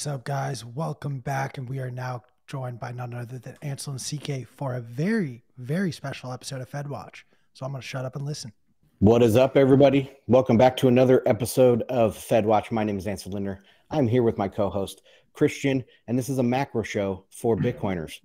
Is up, guys? Welcome back. And we are now joined by none other than Ansel and CK for a very, very special episode of Fed Watch. So I'm going to shut up and listen. What is up, everybody? Welcome back to another episode of Fed Watch. My name is Ansel Lindner. I'm here with my co host, Christian, and this is a macro show for Bitcoiners.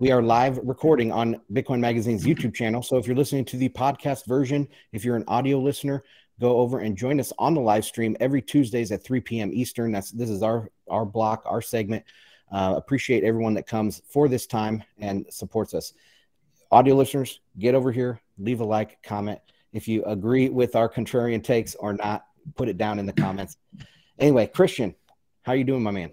We are live recording on Bitcoin Magazine's YouTube channel. So if you're listening to the podcast version, if you're an audio listener, go over and join us on the live stream every Tuesdays at 3 p.m. Eastern. That's this is our our block, our segment. Uh, appreciate everyone that comes for this time and supports us. Audio listeners, get over here, leave a like, comment. If you agree with our contrarian takes or not, put it down in the comments. Anyway, Christian, how are you doing, my man?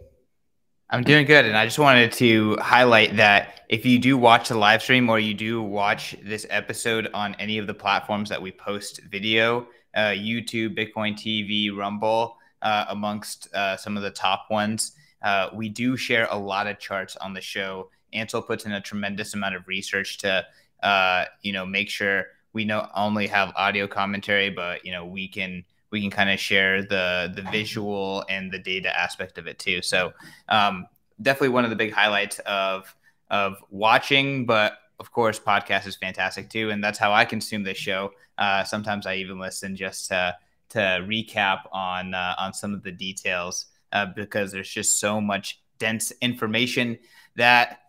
I'm doing good. And I just wanted to highlight that if you do watch the live stream or you do watch this episode on any of the platforms that we post video, uh, YouTube, Bitcoin TV, Rumble, uh, amongst uh, some of the top ones. Uh, we do share a lot of charts on the show. Ansel puts in a tremendous amount of research to, uh, you know, make sure we not only have audio commentary, but you know, we can we can kind of share the the visual and the data aspect of it too. So um, definitely one of the big highlights of of watching, but of course, podcast is fantastic too, and that's how I consume this show. Uh, sometimes I even listen just to to recap on uh, on some of the details uh, because there's just so much dense information that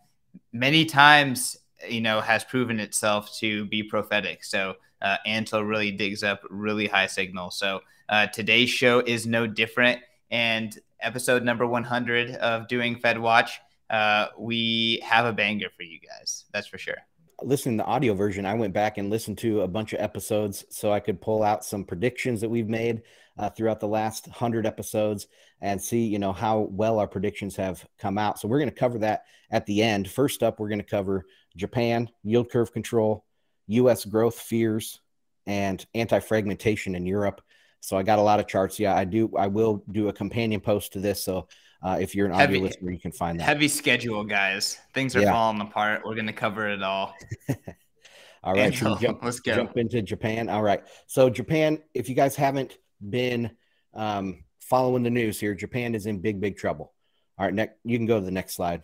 many times you know has proven itself to be prophetic. So uh, Ansel really digs up really high signal. So uh, today's show is no different, and episode number 100 of doing Fed Watch uh, we have a banger for you guys. That's for sure. Listening to the audio version, I went back and listened to a bunch of episodes so I could pull out some predictions that we've made uh, throughout the last hundred episodes and see, you know, how well our predictions have come out. So we're going to cover that at the end. First up, we're going to cover Japan, yield curve control, U.S. growth fears, and anti-fragmentation in Europe. So I got a lot of charts. Yeah, I do. I will do a companion post to this. So uh, if you're an heavy, audio listener, you can find that. Heavy schedule, guys. Things are yeah. falling apart. We're going to cover it all. all right. jump, let's go. Jump into Japan. All right. So, Japan, if you guys haven't been um, following the news here, Japan is in big, big trouble. All right. Next, you can go to the next slide.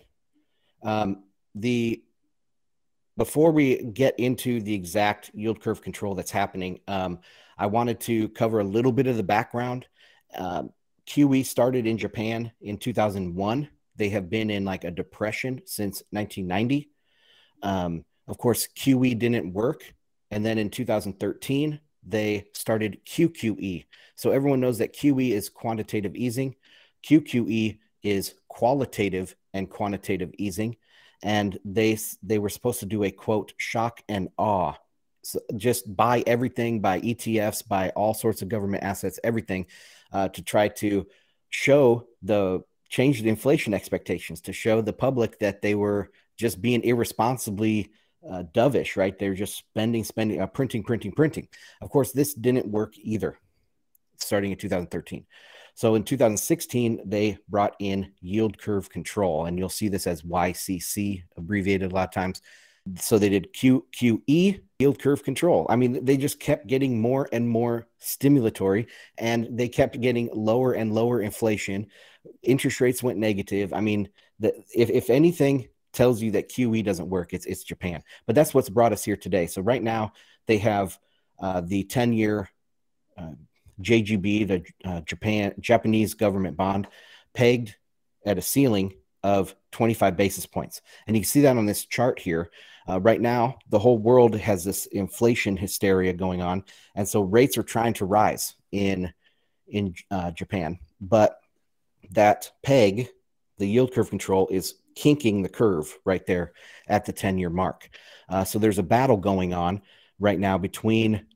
Um, the before we get into the exact yield curve control that's happening, um, I wanted to cover a little bit of the background. Um, QE started in Japan in 2001. They have been in like a depression since 1990. Um, of course, QE didn't work. And then in 2013, they started QQE. So everyone knows that QE is quantitative easing, QQE is qualitative and quantitative easing. And they, they were supposed to do a quote, shock and awe. So just buy everything, buy ETFs, buy all sorts of government assets, everything uh, to try to show the change the inflation expectations to show the public that they were just being irresponsibly uh, dovish, right? They're just spending, spending, uh, printing, printing, printing. Of course, this didn't work either, starting in 2013. So in 2016, they brought in yield curve control, and you'll see this as YCC abbreviated a lot of times. So they did Q, QE, yield curve control. I mean, they just kept getting more and more stimulatory and they kept getting lower and lower inflation. Interest rates went negative. I mean, the, if, if anything tells you that QE doesn't work, it's, it's Japan. But that's what's brought us here today. So right now they have uh, the 10 year uh, JGB, the uh, Japan Japanese government bond, pegged at a ceiling of 25 basis points. And you can see that on this chart here. Uh, right now, the whole world has this inflation hysteria going on, and so rates are trying to rise in in uh, Japan. But that peg, the yield curve control, is kinking the curve right there at the 10 year mark. Uh, so there's a battle going on right now between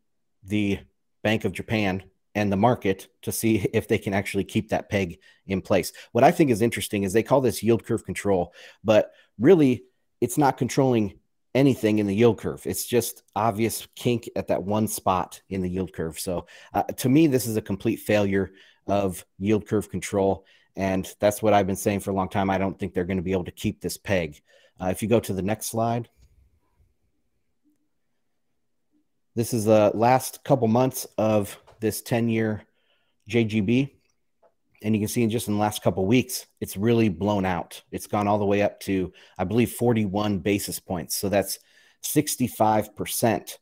the Bank of Japan and the market to see if they can actually keep that peg in place. What I think is interesting is they call this yield curve control, but really it's not controlling anything in the yield curve. It's just obvious kink at that one spot in the yield curve. So uh, to me, this is a complete failure of yield curve control. And that's what I've been saying for a long time. I don't think they're going to be able to keep this peg. Uh, if you go to the next slide, this is the last couple months of this 10 year JGB. And you can see in just in the last couple weeks, it's really blown out. It's gone all the way up to, I believe, 41 basis points. So that's 65%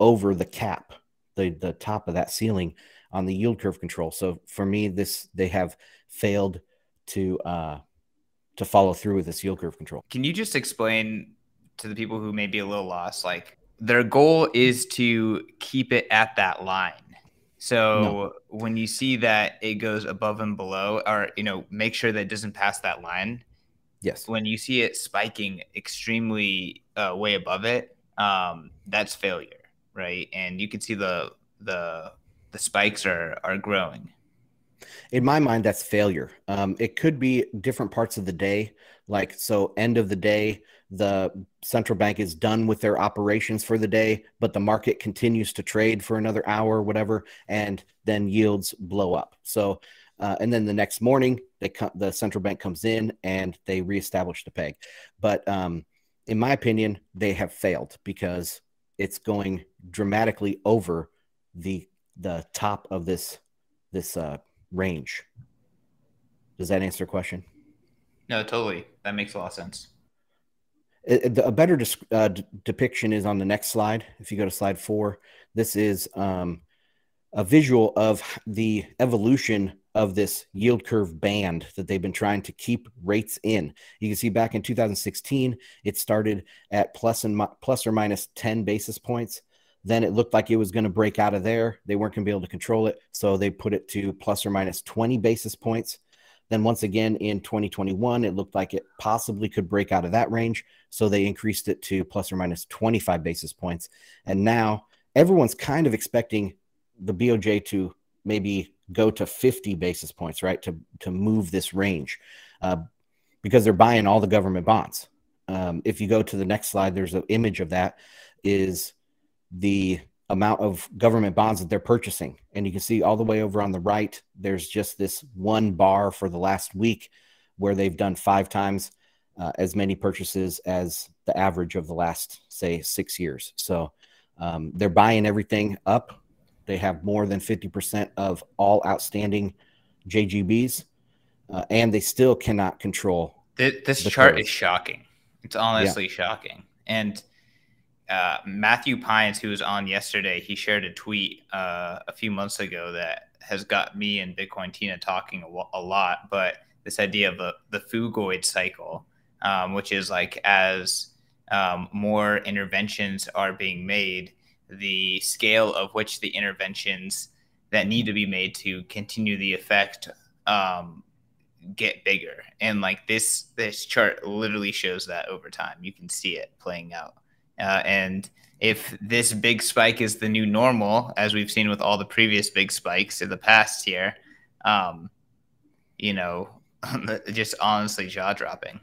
over the cap, the, the top of that ceiling on the yield curve control. So for me, this they have failed to uh, to follow through with this yield curve control. Can you just explain to the people who may be a little lost, like their goal is to keep it at that line. So no. when you see that it goes above and below, or you know, make sure that it doesn't pass that line. Yes. When you see it spiking extremely uh, way above it, um, that's failure, right? And you can see the the the spikes are are growing. In my mind, that's failure. Um, it could be different parts of the day, like so end of the day, the central bank is done with their operations for the day, but the market continues to trade for another hour whatever, and then yields blow up. So, uh, and then the next morning, they co- the central bank comes in and they reestablish the peg. But um, in my opinion, they have failed because it's going dramatically over the the top of this this uh, range. Does that answer the question? No, totally. That makes a lot of sense. A better uh, depiction is on the next slide. If you go to slide four, this is um, a visual of the evolution of this yield curve band that they've been trying to keep rates in. You can see back in 2016, it started at plus and plus or minus 10 basis points. Then it looked like it was going to break out of there. They weren't going to be able to control it. So they put it to plus or minus 20 basis points. Then once again in 2021, it looked like it possibly could break out of that range. So they increased it to plus or minus 25 basis points. And now everyone's kind of expecting the BOJ to maybe go to 50 basis points, right? To, to move this range uh, because they're buying all the government bonds. Um, if you go to the next slide, there's an image of that is the amount of government bonds that they're purchasing. And you can see all the way over on the right, there's just this one bar for the last week where they've done five times uh, as many purchases as the average of the last, say, six years. So um, they're buying everything up. They have more than 50% of all outstanding JGBs, uh, and they still cannot control. This, chart curve. is shocking. It's honestly yeah. shocking. And uh, Matthew Pines, who was on yesterday, he shared a tweet uh, a few months ago that has got me and Bitcoin Tina talking a, a lot. But this idea of a, the phugoid cycle, um, which is like as um, more interventions are being made, the scale of which the interventions that need to be made to continue the effect um, get bigger. And like this, this chart literally shows that over time. You can see it playing out. Uh, and if this big spike is the new normal, as we've seen with all the previous big spikes in the past year, um, you know, just honestly jaw dropping.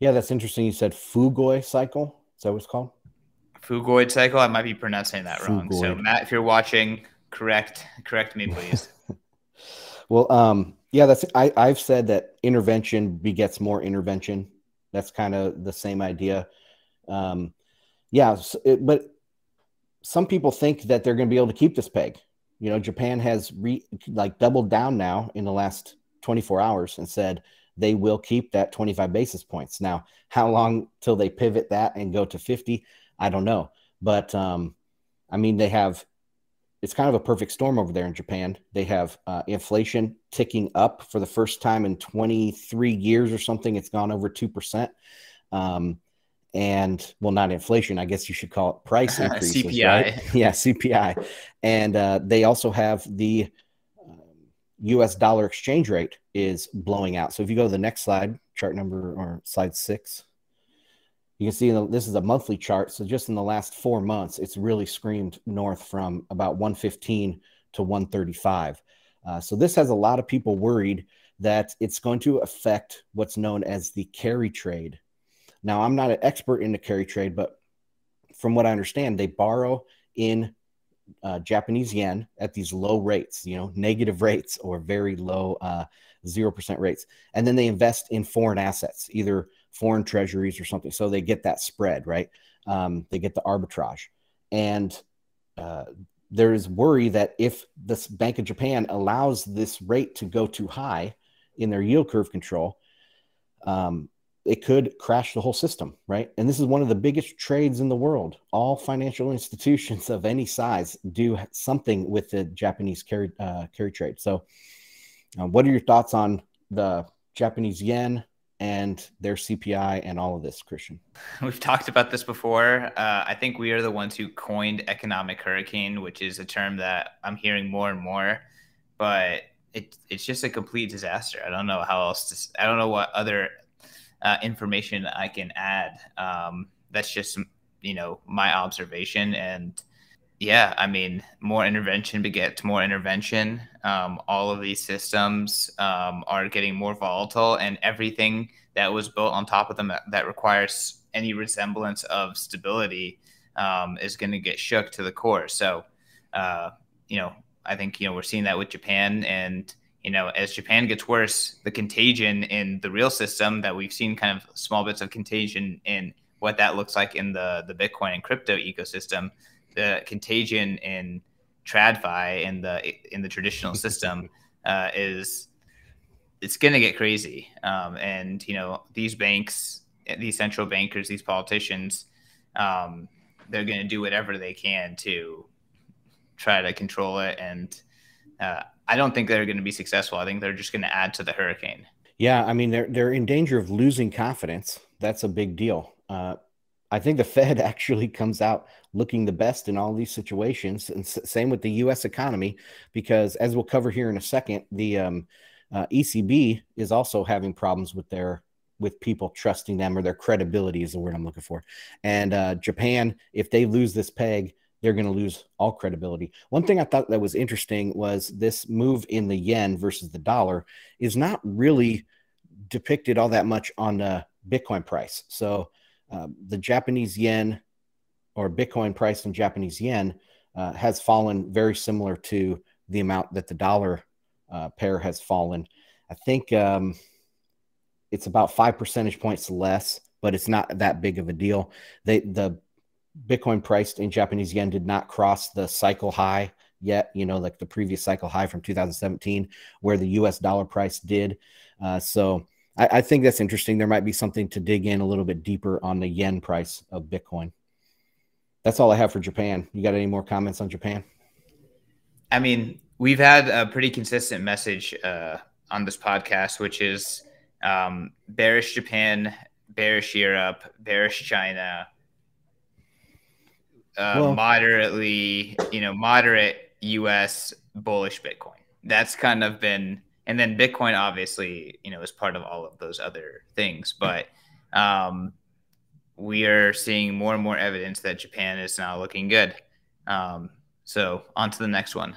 Yeah, that's interesting. You said Fugoi cycle. Is that what it's called? Phugoid cycle. I might be pronouncing that wrong. So Matt, if you're watching, correct correct me, please. well, um, yeah, that's I, I've said that intervention begets more intervention. That's kind of the same idea. Um, yeah, it, but some people think that they're going to be able to keep this peg. You know, Japan has re, like doubled down now in the last 24 hours and said they will keep that 25 basis points. Now, how long till they pivot that and go to 50? I don't know. But um, I mean, they have it's kind of a perfect storm over there in Japan. They have uh, inflation ticking up for the first time in 23 years or something. It's gone over 2%. Um, and well, not inflation. I guess you should call it price increases. CPI. Right? Yeah, CPI. And uh, they also have the U.S. Um, dollar exchange rate is blowing out. So if you go to the next slide, chart number or slide six, you can see this is a monthly chart. So just in the last four months, it's really screamed north from about 115 to 135. Uh, so this has a lot of people worried that it's going to affect what's known as the carry trade now, I'm not an expert in the carry trade, but from what I understand, they borrow in uh, Japanese yen at these low rates, you know, negative rates or very low uh, 0% rates. And then they invest in foreign assets, either foreign treasuries or something. So they get that spread, right? Um, they get the arbitrage. And uh, there is worry that if this Bank of Japan allows this rate to go too high in their yield curve control, um, it could crash the whole system, right? And this is one of the biggest trades in the world. All financial institutions of any size do something with the Japanese carry uh, carry trade. So, uh, what are your thoughts on the Japanese yen and their CPI and all of this, Christian? We've talked about this before. Uh, I think we are the ones who coined economic hurricane, which is a term that I'm hearing more and more. But it, it's just a complete disaster. I don't know how else to. I don't know what other uh, information I can add. Um, that's just you know my observation, and yeah, I mean more intervention begets more intervention. Um, all of these systems um, are getting more volatile, and everything that was built on top of them that, that requires any resemblance of stability um, is going to get shook to the core. So, uh, you know, I think you know we're seeing that with Japan, and you know, as Japan gets worse, the contagion in the real system that we've seen kind of small bits of contagion in what that looks like in the the Bitcoin and crypto ecosystem, the contagion in TradFi in the in the traditional system uh, is it's going to get crazy. Um, and you know, these banks, these central bankers, these politicians, um, they're going to do whatever they can to try to control it. And uh, I don't think they're going to be successful. I think they're just going to add to the hurricane. Yeah, I mean they're they're in danger of losing confidence. That's a big deal. Uh, I think the Fed actually comes out looking the best in all these situations, and s- same with the U.S. economy, because as we'll cover here in a second, the um, uh, ECB is also having problems with their with people trusting them or their credibility is the word I'm looking for. And uh, Japan, if they lose this peg, they're going to lose all credibility. One thing I thought that was interesting was this move in the yen versus the dollar is not really depicted all that much on the Bitcoin price. So uh, the Japanese yen or Bitcoin price in Japanese yen uh, has fallen very similar to the amount that the dollar uh, pair has fallen. I think um, it's about five percentage points less, but it's not that big of a deal. They the Bitcoin priced in Japanese yen did not cross the cycle high yet, you know, like the previous cycle high from 2017, where the US dollar price did. Uh, so I, I, think that's interesting. There might be something to dig in a little bit deeper on the yen price of Bitcoin. That's all I have for Japan. You got any more comments on Japan? I mean, we've had a pretty consistent message uh, on this podcast, which is um, bearish Japan, bearish Europe, bearish China, uh, well, moderately, you know, moderate US bullish Bitcoin. That's kind of been, and then Bitcoin obviously, you know, is part of all of those other things. But um, we are seeing more and more evidence that Japan is now looking good. Um, so on to the next one.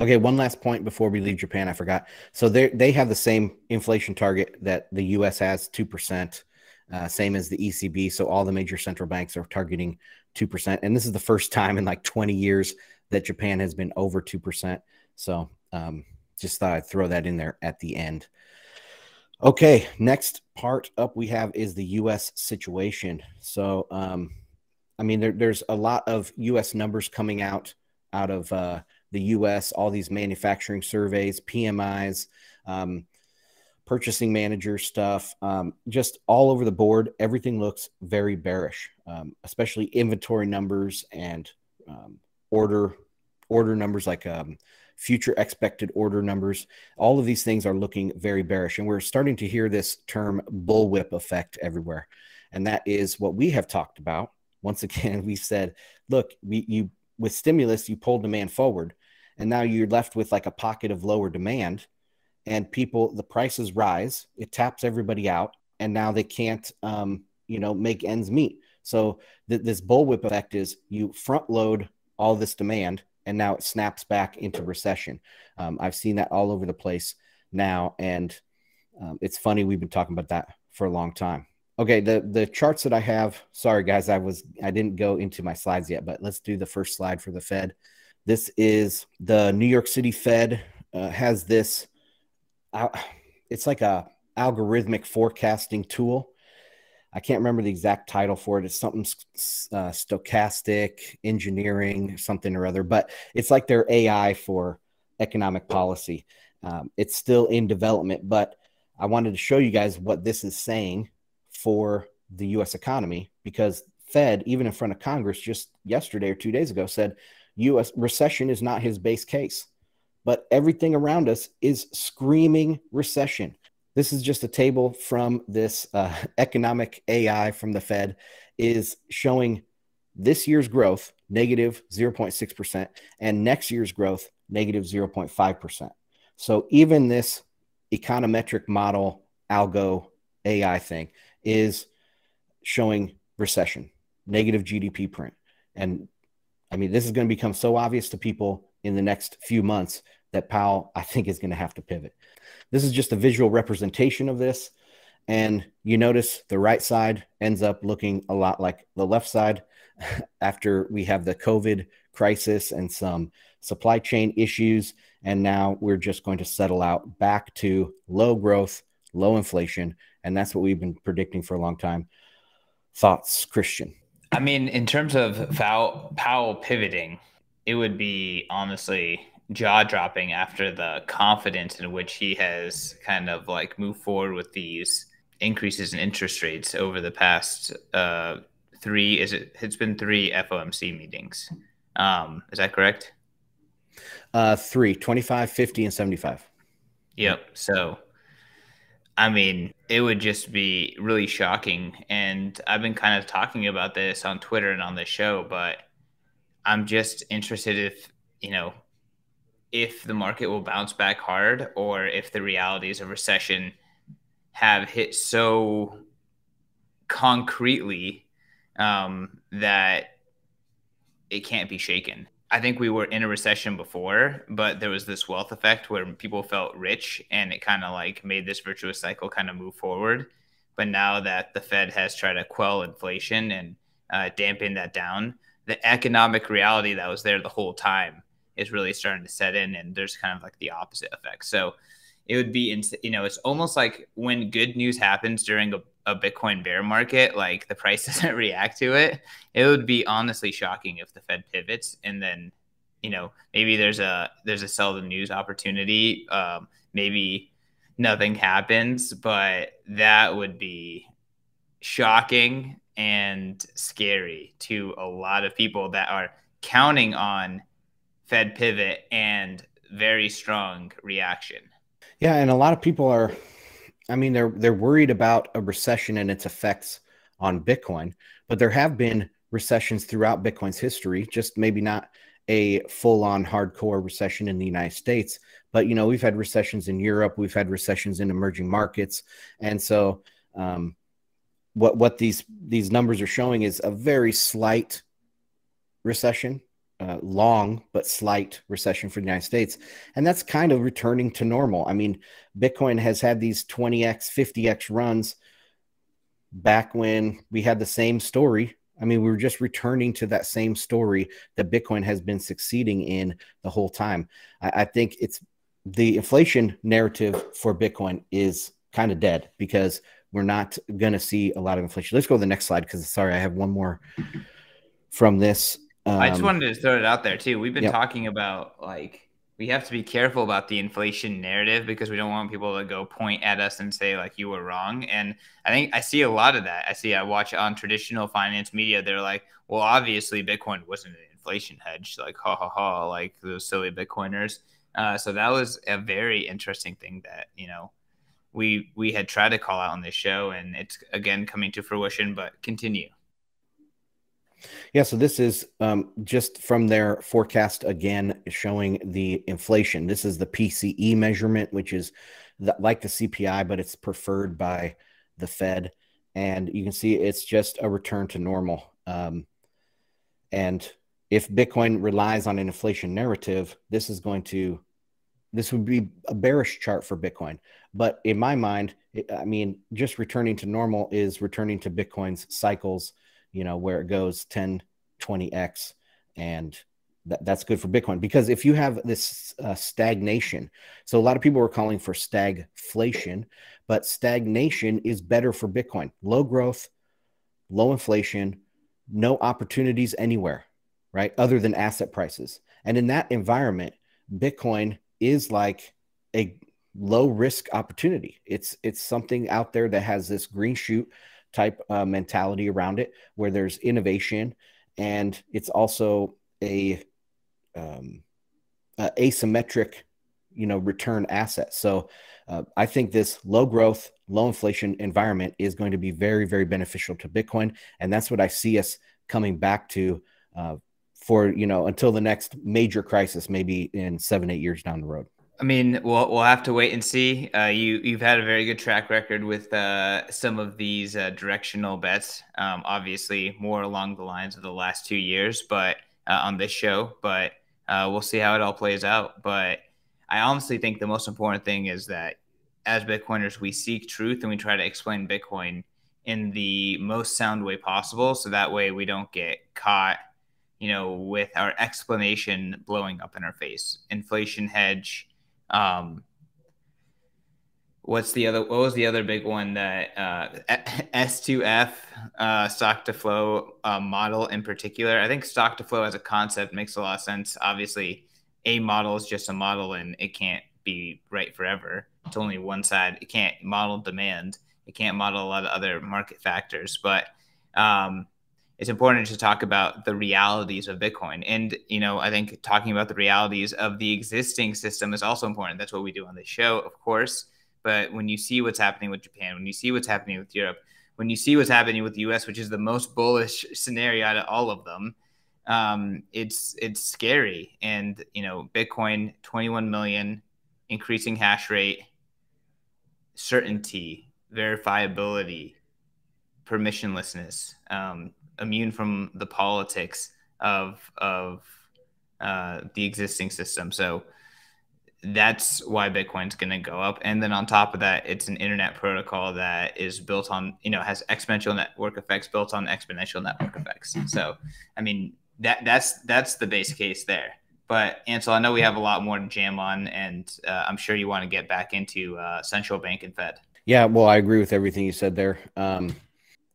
Okay, one last point before we leave Japan. I forgot. So they they have the same inflation target that the U.S. has, two percent uh, same as the ECB. So all the major central banks are targeting 2%. And this is the first time in like 20 years that Japan has been over 2%. So um, just thought I'd throw that in there at the end. Okay, next part up we have is the U.S. situation. So, um, I mean, there, there's a lot of U.S. numbers coming out out of uh, the U.S. All these manufacturing surveys, PMIs. Um, purchasing manager stuff, um, just all over the board. Everything looks very bearish, um, especially inventory numbers and um, order order numbers like um, future expected order numbers. All of these things are looking very bearish, and we're starting to hear this term bullwhip effect everywhere, and that is what we have talked about. Once again, we said, look, we, you with stimulus, you pulled demand forward, and now you're left with like a pocket of lower demand and people the prices rise it taps everybody out and now they can't um, you know make ends meet. So th- this bullwhip effect is you front load all this demand and now it snaps back into recession. Um, i've seen that all over the place now and um, it's funny we've been talking about that for a long time. Okay the the charts that i have sorry guys i was i didn't go into my slides yet but let's do the first slide for the fed. This is the new york city fed uh, has this it's like a algorithmic forecasting tool. I can't remember the exact title for it. It's something uh, stochastic engineering, something or other, but it's like their AI for economic policy. Um, it's still in development, but I wanted to show you guys what this is saying for the US economy because Fed, even in front of Congress just yesterday or two days ago, said US recession is not his base case. But everything around us is screaming recession. This is just a table from this uh, economic AI from the Fed is showing this year's growth negative 0.6% and next year's growth negative 0.5%. So even this econometric model algo AI thing is showing recession, negative GDP print. And I mean, this is going to become so obvious to people in the next few months that Powell, I think, is going to have to pivot. This is just a visual representation of this. And you notice the right side ends up looking a lot like the left side after we have the COVID crisis and some supply chain issues. And now we're just going to settle out back to low growth, low inflation. And that's what we've been predicting for a long time. Thoughts, Christian? I mean, in terms of Powell, pivoting, it would be honestly jaw dropping after the confidence in which he has kind of like moved forward with these increases in interest rates over the past uh, three. Is it? It's been three FOMC meetings. Um, is that correct? Uh, three, 25, 50, and 75. Yep. So, I mean, it would just be really shocking. And I've been kind of talking about this on Twitter and on the show, but I'm just interested if, you know, if the market will bounce back hard or if the realities of recession have hit so concretely um, that it can't be shaken. I think we were in a recession before, but there was this wealth effect where people felt rich and it kind of like made this virtuous cycle kind of move forward. But now that the Fed has tried to quell inflation and uh, dampen that down, the economic reality that was there the whole time is really starting to set in, and there's kind of like the opposite effect. So it would be, you know, it's almost like when good news happens during a, a Bitcoin bear market, like the price doesn't react to it. It would be honestly shocking if the Fed pivots and then, you know, maybe there's a there's a sell the news opportunity. Um, maybe nothing happens, but that would be shocking and scary to a lot of people that are counting on Fed pivot and very strong reaction. Yeah, and a lot of people are I mean they're they're worried about a recession and its effects on Bitcoin, but there have been recessions throughout Bitcoin's history, just maybe not a full-on hardcore recession in the United States, but you know, we've had recessions in Europe, we've had recessions in emerging markets, and so um, what what these these numbers are showing is a very slight recession uh, long but slight recession for the United States. And that's kind of returning to normal. I mean, Bitcoin has had these 20x, 50x runs back when we had the same story. I mean, we were just returning to that same story that Bitcoin has been succeeding in the whole time. I, I think it's the inflation narrative for Bitcoin is kind of dead because we're not going to see a lot of inflation. Let's go to the next slide because sorry, I have one more from this. Um, I just um, wanted to throw it out there too. We've been yep. talking about like we have to be careful about the inflation narrative because we don't want people to go point at us and say like you were wrong. And I think I see a lot of that. I see I watch on traditional finance media. They're like, well, obviously Bitcoin wasn't an inflation hedge. Like ha ha ha, like those silly Bitcoiners. Uh, so that was a very interesting thing that you know we we had tried to call out on this show, and it's again coming to fruition. But continue. Yeah, so this is um, just from their forecast again, showing the inflation. This is the PCE measurement, which is the, like the CPI, but it's preferred by the Fed. And you can see it's just a return to normal. Um, and if Bitcoin relies on an inflation narrative, this is going to this would be a bearish chart for Bitcoin. But in my mind, I mean, just returning to normal is returning to Bitcoin's cycles you know, where it goes 10, 20x. And that, that's good for Bitcoin because if you have this uh, stagnation, so a lot of people are calling for stagflation, but stagnation is better for Bitcoin. Low growth, low inflation, no opportunities anywhere, right? Other than asset prices. And in that environment, Bitcoin is like a low risk opportunity. It's it's something out there that has this green shoot type uh, mentality around it, where there's innovation, and it's also a um, uh, asymmetric, you know, return asset. So uh, I think this low growth, low inflation environment is going to be very, very beneficial to Bitcoin, and that's what I see us coming back to uh, for you know until the next major crisis, maybe in seven, eight years down the road. I mean, we'll we'll have to wait and see. Uh, you you've had a very good track record with uh, some of these uh, directional bets. Um, obviously, more along the lines of the last two years, but uh, on this show. But uh, we'll see how it all plays out. But I honestly think the most important thing is that as Bitcoiners, we seek truth and we try to explain Bitcoin in the most sound way possible, so that way we don't get caught, you know, with our explanation blowing up in our face. Inflation hedge um, what's the other? What was the other big one that uh, S2F uh, stock to flow uh, model in particular? I think stock to flow as a concept makes a lot of sense. Obviously, a model is just a model, and it can't be right forever. It's only one side. It can't model demand. It can't model a lot of other market factors, but um, it's important to talk about the realities of Bitcoin. And, you know, I think talking about the realities of the existing system is also important. That's what we do on the show, of course. But when you see what's happening with Japan, when you see what's happening with Europe, when you see what's happening with the US, which is the most bullish scenario out of all of them, um, it's it's scary. And you know, Bitcoin, 21 million, increasing hash rate, certainty, verifiability, permissionlessness. Um, immune from the politics of of uh, the existing system. So that's why Bitcoin's going to go up. And then on top of that, it's an internet protocol that is built on, you know, has exponential network effects built on exponential network effects. So, I mean, that that's that's the base case there. But Ansel, I know we have a lot more to jam on, and uh, I'm sure you want to get back into uh, central bank and Fed. Yeah, well, I agree with everything you said there. Um,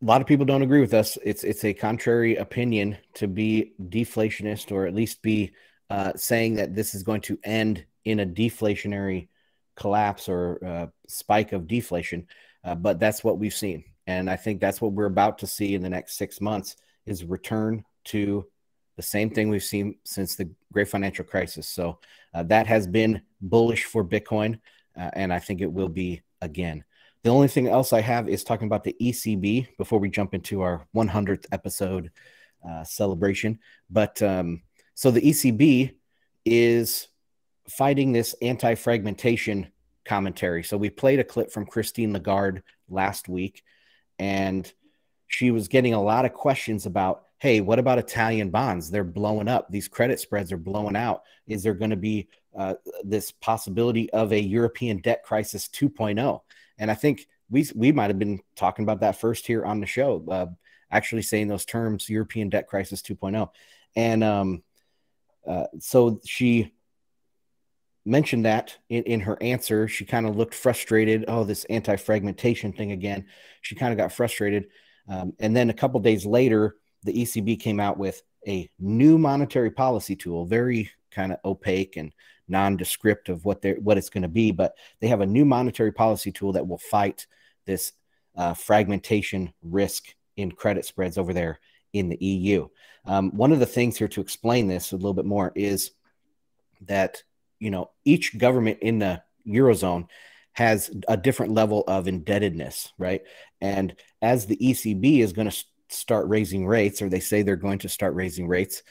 a lot of people don't agree with us. It's it's a contrary opinion to be deflationist or at least be uh, saying that this is going to end in a deflationary collapse or uh, spike of deflation. Uh, but that's what we've seen, and I think that's what we're about to see in the next six months is return to the same thing we've seen since the great financial crisis. So uh, that has been bullish for Bitcoin, uh, and I think it will be again. The only thing else I have is talking about the ECB before we jump into our 100th episode uh, celebration. But um, so the ECB is fighting this anti fragmentation commentary. So we played a clip from Christine Lagarde last week, and she was getting a lot of questions about hey, what about Italian bonds? They're blowing up. These credit spreads are blowing out. Is there going to be uh, this possibility of a European debt crisis 2.0? And I think we we might have been talking about that first here on the show, uh, actually saying those terms, European debt crisis 2.0. And um, uh, so she mentioned that in, in her answer. She kind of looked frustrated. Oh, this anti fragmentation thing again. She kind of got frustrated. Um, and then a couple days later, the ECB came out with a new monetary policy tool, very kind of opaque and nondescript of what they're what it's going to be, but they have a new monetary policy tool that will fight this uh, fragmentation risk in credit spreads over there in the EU. Um, one of the things here to explain this a little bit more is that you know each government in the eurozone has a different level of indebtedness, right? And as the ECB is going to start raising rates, or they say they're going to start raising rates,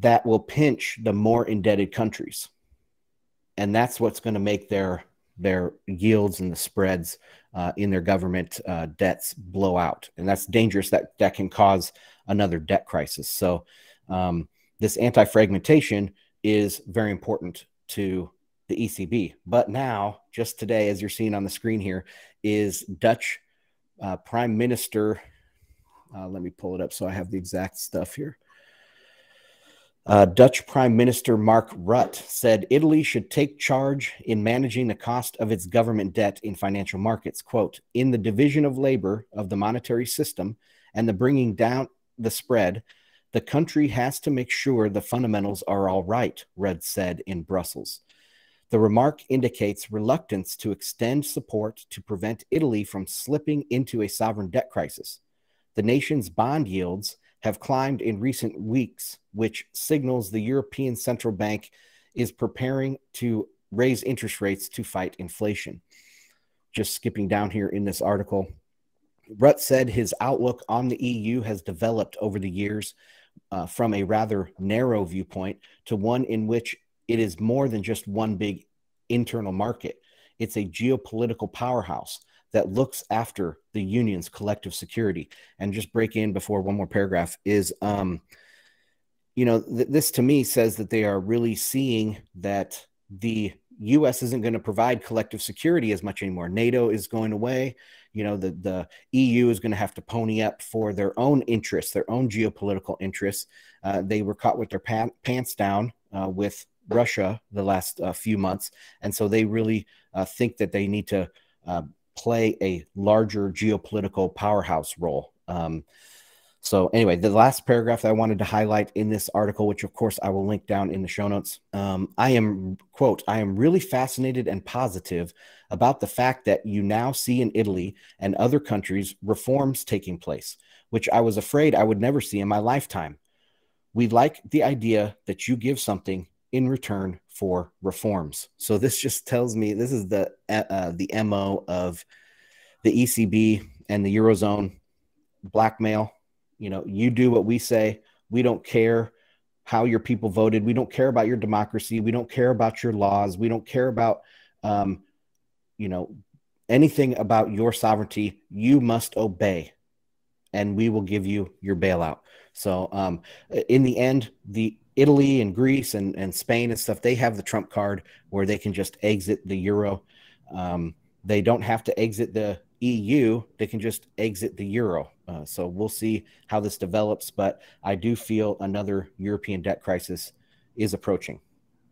that will pinch the more indebted countries and that's what's going to make their their yields and the spreads uh, in their government uh, debts blow out, and that's dangerous. That that can cause another debt crisis. So um, this anti-fragmentation is very important to the ECB. But now, just today, as you're seeing on the screen here, is Dutch uh, Prime Minister. Uh, let me pull it up so I have the exact stuff here. Uh, Dutch Prime Minister Mark Rutte said Italy should take charge in managing the cost of its government debt in financial markets. Quote, in the division of labor of the monetary system, and the bringing down the spread, the country has to make sure the fundamentals are all right, Rutte said in Brussels. The remark indicates reluctance to extend support to prevent Italy from slipping into a sovereign debt crisis. The nation's bond yields have climbed in recent weeks, which signals the European Central Bank is preparing to raise interest rates to fight inflation. Just skipping down here in this article, Rutte said his outlook on the EU has developed over the years uh, from a rather narrow viewpoint to one in which it is more than just one big internal market. It's a geopolitical powerhouse that looks after the union's collective security. And just break in before one more paragraph is, um, you know, th- this to me says that they are really seeing that the U.S. isn't going to provide collective security as much anymore. NATO is going away. You know, the the EU is going to have to pony up for their own interests, their own geopolitical interests. Uh, they were caught with their pants down uh, with Russia the last uh, few months, and so they really uh, think that they need to uh, play a larger geopolitical powerhouse role. Um, so, anyway, the last paragraph that I wanted to highlight in this article, which of course I will link down in the show notes, um, I am, quote, I am really fascinated and positive about the fact that you now see in Italy and other countries reforms taking place, which I was afraid I would never see in my lifetime. We like the idea that you give something in return for reforms. So this just tells me this is the uh, the mo of the ECB and the eurozone blackmail. You know, you do what we say. We don't care how your people voted. We don't care about your democracy. We don't care about your laws. We don't care about, um, you know, anything about your sovereignty. You must obey, and we will give you your bailout. So, um, in the end, the Italy and Greece and, and Spain and stuff, they have the trump card where they can just exit the euro. Um, they don't have to exit the EU, they can just exit the euro. Uh, so we'll see how this develops. But I do feel another European debt crisis is approaching.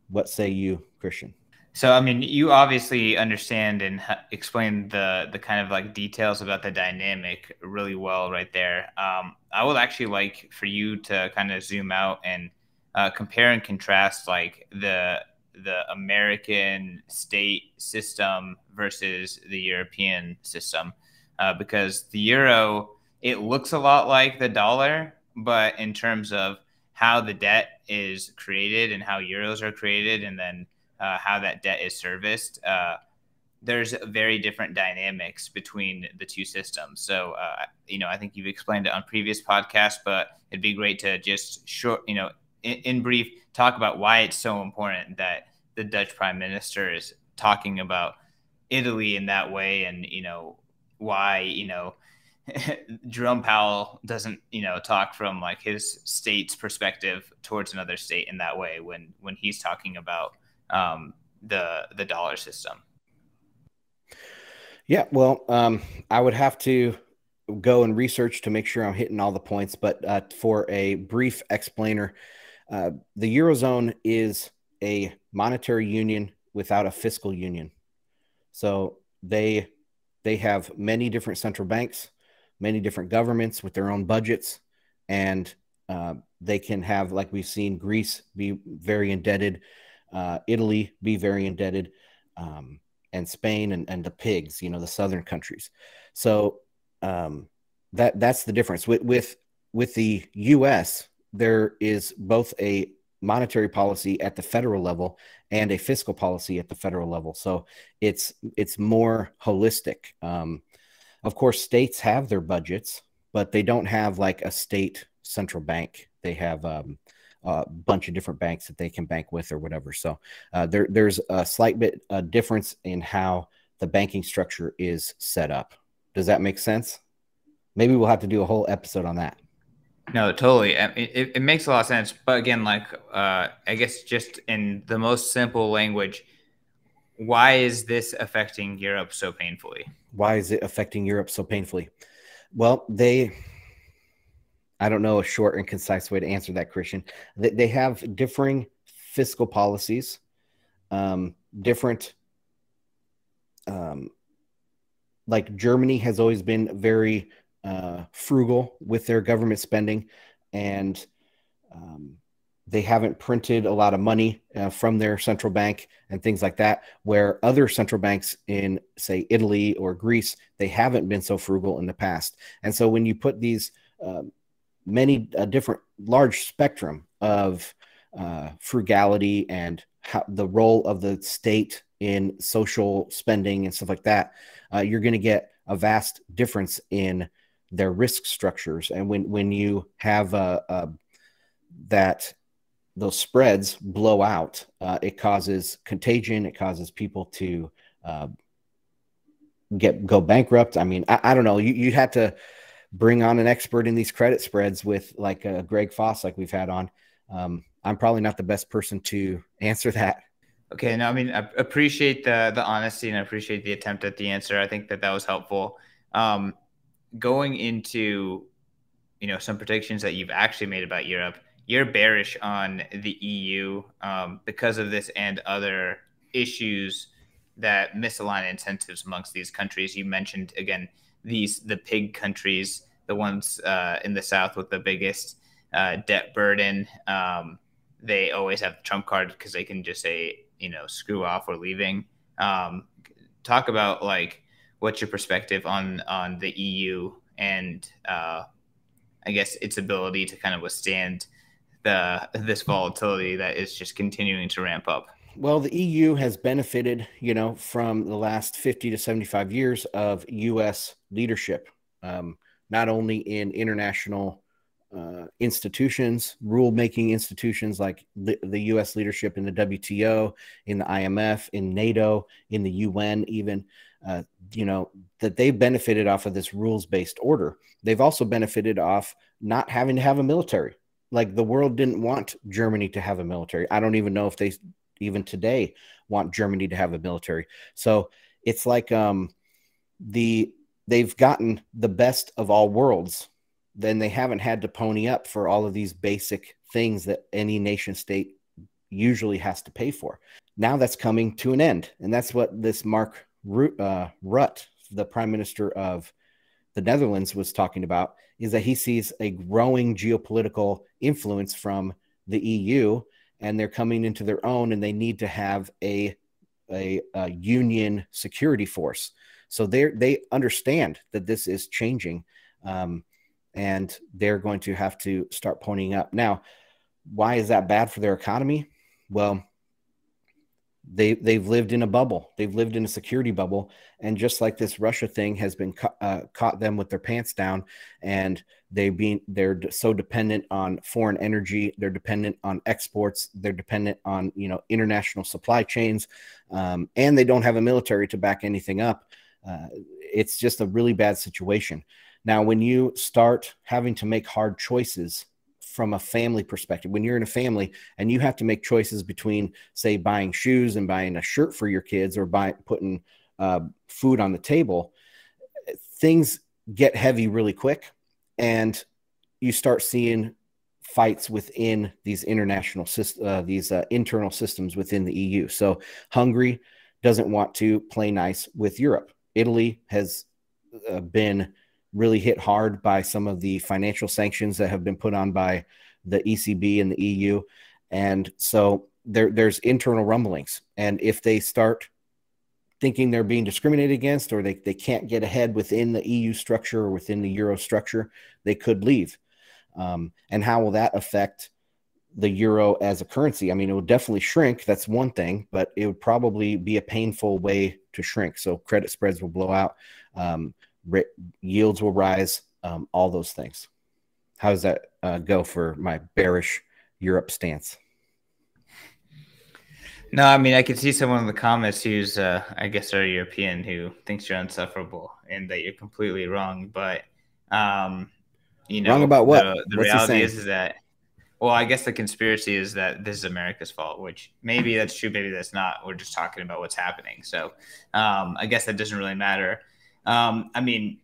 What say you, Christian? So, I mean, you obviously understand and explain the the kind of like details about the dynamic really well right there. Um, I would actually like for you to kind of zoom out and uh, compare and contrast like the the American state system versus the European system, uh, because the euro it looks a lot like the dollar, but in terms of how the debt is created and how euros are created, and then uh, how that debt is serviced, uh, there's very different dynamics between the two systems. So, uh, you know, I think you've explained it on previous podcasts, but it'd be great to just short, you know, in, brief, talk about why it's so important that the Dutch Prime Minister is talking about Italy in that way, and you know why you know Jerome Powell doesn't you know talk from like his state's perspective towards another state in that way when when he's talking about um, the the dollar system. Yeah, well, um, I would have to go and research to make sure I'm hitting all the points, but uh, for a brief explainer, uh, the Eurozone is a monetary union without a fiscal union. So they they have many different central banks, many different governments with their own budgets, and uh, they can have, like we've seen, Greece be very indebted, uh, Italy be very indebted, um, and Spain and, and the pigs, you know, the southern countries. So um, that that's the difference with with with the U.S there is both a monetary policy at the federal level and a fiscal policy at the federal level. So it's it's more holistic. Um, of course, states have their budgets, but they don't have like a state central bank. They have um, a bunch of different banks that they can bank with or whatever. So uh, there, there's a slight bit a difference in how the banking structure is set up. Does that make sense? Maybe we'll have to do a whole episode on that. No, totally. It, it, makes a lot of sense. But again, like, uh, I guess just in the most simple language, why is this affecting Europe so painfully? Why is it affecting Europe so painfully? Well, they, I don't know a short and concise way to answer that, Christian. They, they have differing fiscal policies, um, different, um, like Germany has always been very uh, frugal with their government spending, and um, they haven't printed a lot of money uh, from their central bank and things like that. Where other central banks in, say, Italy or Greece, they haven't been so frugal in the past. And so when you put these uh, many different large spectrum of uh, frugality and how, the role of the state in social spending and stuff like that, uh, you're going to get a vast difference in their risk structures. And when when you have a, that those spreads blow out, uh, it causes contagion. It causes people to uh, get go bankrupt. I mean, I, I don't know. You you had to bring on an expert in these credit spreads with like uh, Greg Foss, like we've had on. Um, I'm probably not the best person to answer that. Okay, no, I mean, I appreciate the the honesty and I appreciate the attempt at the answer. I think that that was helpful. Um, going into, you know, some predictions that you've actually made about Europe, you're bearish on the EU um, because of this and other issues that misalign incentives amongst these countries. You mentioned again these the pig countries, the ones uh, in the south with the biggest uh, debt burden. Um, they always have the trump card because they can just say you know screw off or leaving um, talk about like what's your perspective on on the eu and uh, i guess its ability to kind of withstand the this volatility that is just continuing to ramp up? Well the eu has benefited you know from the last 50 to 75 years of us leadership um, not only in international uh, institutions, rule making institutions like the, the US leadership in the WTO, in the IMF, in NATO, in the UN, even, uh, you know, that they've benefited off of this rules based order. They've also benefited off not having to have a military. Like the world didn't want Germany to have a military. I don't even know if they even today want Germany to have a military. So it's like um, the they've gotten the best of all worlds then they haven't had to pony up for all of these basic things that any nation state usually has to pay for. Now that's coming to an end. And that's what this Mark uh, Rutte, the prime minister of the Netherlands, was talking about is that he sees a growing geopolitical influence from the EU and they're coming into their own and they need to have a, a, a union security force. So they they understand that this is changing. Um, and they're going to have to start pointing up. Now, why is that bad for their economy? Well, they they've lived in a bubble. They've lived in a security bubble, and just like this Russia thing has been ca- uh, caught them with their pants down, and they being they're so dependent on foreign energy. They're dependent on exports. They're dependent on you know international supply chains, um, and they don't have a military to back anything up. Uh, it's just a really bad situation. Now, when you start having to make hard choices from a family perspective, when you're in a family and you have to make choices between, say, buying shoes and buying a shirt for your kids or by putting uh, food on the table, things get heavy really quick, and you start seeing fights within these international uh, these uh, internal systems within the EU. So Hungary doesn't want to play nice with Europe. Italy has uh, been really hit hard by some of the financial sanctions that have been put on by the ECB and the EU. And so there, there's internal rumblings. And if they start thinking they're being discriminated against or they, they can't get ahead within the EU structure or within the Euro structure, they could leave. Um, and how will that affect the euro as a currency? I mean, it would definitely shrink. That's one thing, but it would probably be a painful way to shrink. So credit spreads will blow out. Um, yields will rise, um, all those things. How does that uh, go for my bearish Europe stance? No, I mean I could see someone in the comments who's, uh, I guess, are European who thinks you're insufferable and that you're completely wrong. But um, you know, wrong about what? The, the reality is, is that, well, I guess the conspiracy is that this is America's fault, which maybe that's true, maybe that's not. We're just talking about what's happening. So um, I guess that doesn't really matter. Um, I mean,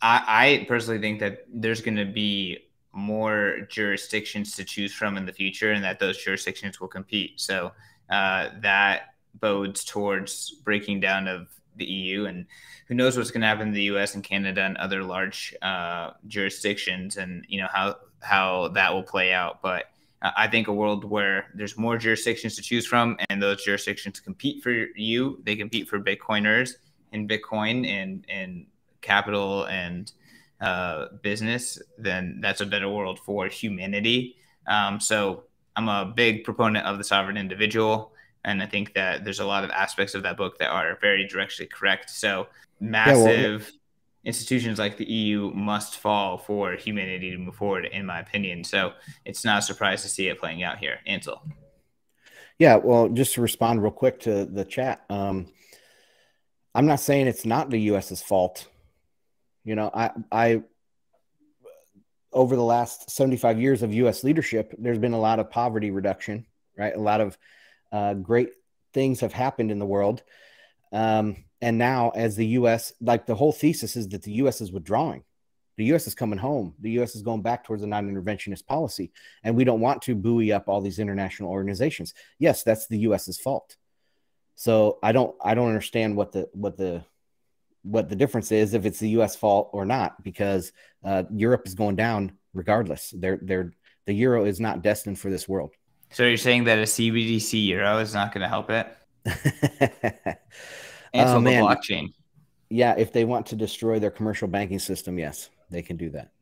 I, I personally think that there's going to be more jurisdictions to choose from in the future, and that those jurisdictions will compete. So uh, that bodes towards breaking down of the EU, and who knows what's going to happen in the U.S. and Canada and other large uh, jurisdictions, and you know how how that will play out. But I think a world where there's more jurisdictions to choose from, and those jurisdictions compete for you, they compete for Bitcoiners in Bitcoin and and capital and uh, business, then that's a better world for humanity. Um, so I'm a big proponent of the sovereign individual. And I think that there's a lot of aspects of that book that are very directly correct. So massive yeah, well, institutions like the EU must fall for humanity to move forward, in my opinion. So it's not a surprise to see it playing out here. Ansel. Yeah, well, just to respond real quick to the chat, um, I'm not saying it's not the U.S.'s fault. You know, I, I, over the last 75 years of U.S. leadership, there's been a lot of poverty reduction, right? A lot of uh, great things have happened in the world. Um, and now, as the U.S., like the whole thesis is that the U.S. is withdrawing. The U.S. is coming home. The U.S. is going back towards a non-interventionist policy, and we don't want to buoy up all these international organizations. Yes, that's the U.S.'s fault. So I don't, I don't understand what the what the what the difference is if it's the U.S. fault or not, because uh, Europe is going down regardless. They're they're the euro is not destined for this world. So you're saying that a CBDC euro is not going to help it? and oh, the blockchain. Yeah, if they want to destroy their commercial banking system, yes, they can do that.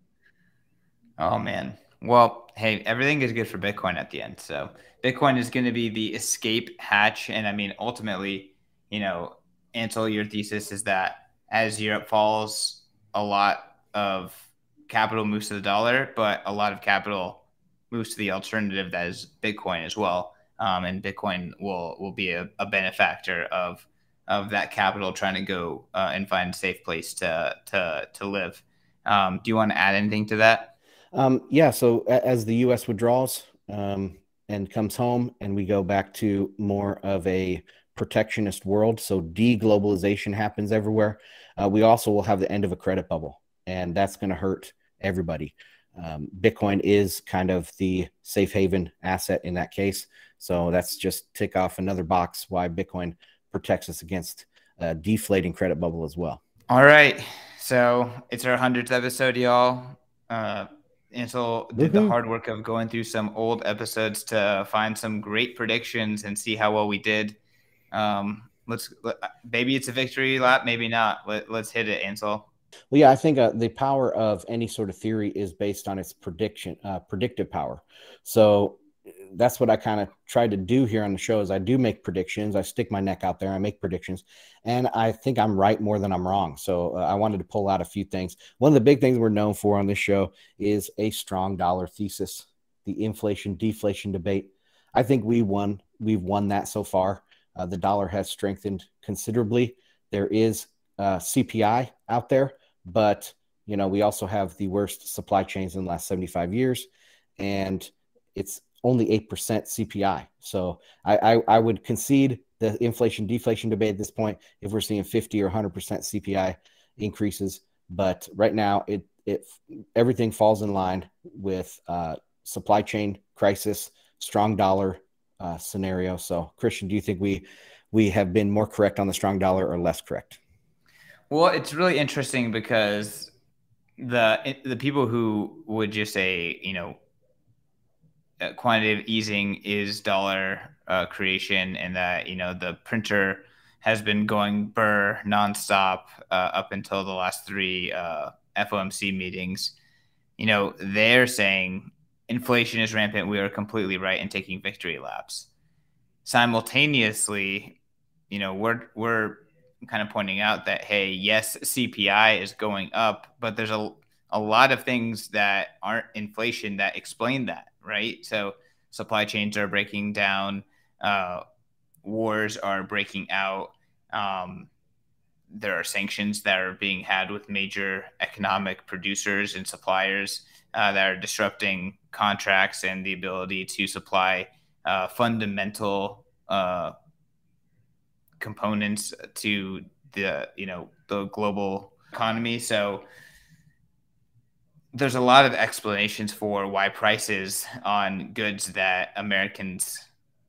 Oh man. Well, hey, everything is good for Bitcoin at the end. So Bitcoin is going to be the escape hatch, and I mean, ultimately, you know, Ansel, your thesis is that as Europe falls, a lot of capital moves to the dollar, but a lot of capital moves to the alternative that is Bitcoin as well. Um, and Bitcoin will will be a, a, benefactor of of that capital trying to go uh, and find a safe place to to to live. Um, do you want to add anything to that? Um, yeah. So as the U.S. withdraws um, and comes home, and we go back to more of a protectionist world, so deglobalization happens everywhere. Uh, we also will have the end of a credit bubble, and that's going to hurt everybody. Um, Bitcoin is kind of the safe haven asset in that case. So that's just tick off another box why Bitcoin protects us against a deflating credit bubble as well. All right. So it's our 100th episode, y'all. Uh, Ansel did the hard work of going through some old episodes to find some great predictions and see how well we did. Um, let's maybe it's a victory lap, maybe not. Let, us hit it, Ansel. Well, yeah, I think uh, the power of any sort of theory is based on its prediction, uh, predictive power. So that's what I kind of try to do here on the show is I do make predictions. I stick my neck out there. I make predictions, and I think I'm right more than I'm wrong. So uh, I wanted to pull out a few things. One of the big things we're known for on this show is a strong dollar thesis, the inflation deflation debate. I think we won. We've won that so far. Uh, the dollar has strengthened considerably. There is uh, CPI out there, but you know we also have the worst supply chains in the last 75 years, and it's only 8% CPI. So I, I, I, would concede the inflation deflation debate at this point if we're seeing 50 or 100% CPI increases. But right now, it, it everything falls in line with uh, supply chain crisis, strong dollar uh, scenario. So, Christian, do you think we we have been more correct on the strong dollar or less correct? Well, it's really interesting because the the people who would just say, you know, quantitative easing is dollar uh, creation, and that you know the printer has been going burr nonstop uh, up until the last three uh, FOMC meetings. You know, they're saying inflation is rampant. We are completely right in taking victory laps. Simultaneously, you know, we're we're kind of pointing out that hey, yes, CPI is going up, but there's a a lot of things that aren't inflation that explain that right? So supply chains are breaking down, uh, wars are breaking out. Um, there are sanctions that are being had with major economic producers and suppliers uh, that are disrupting contracts and the ability to supply uh, fundamental uh, components to the you know the global economy. So there's a lot of explanations for why prices on goods that Americans,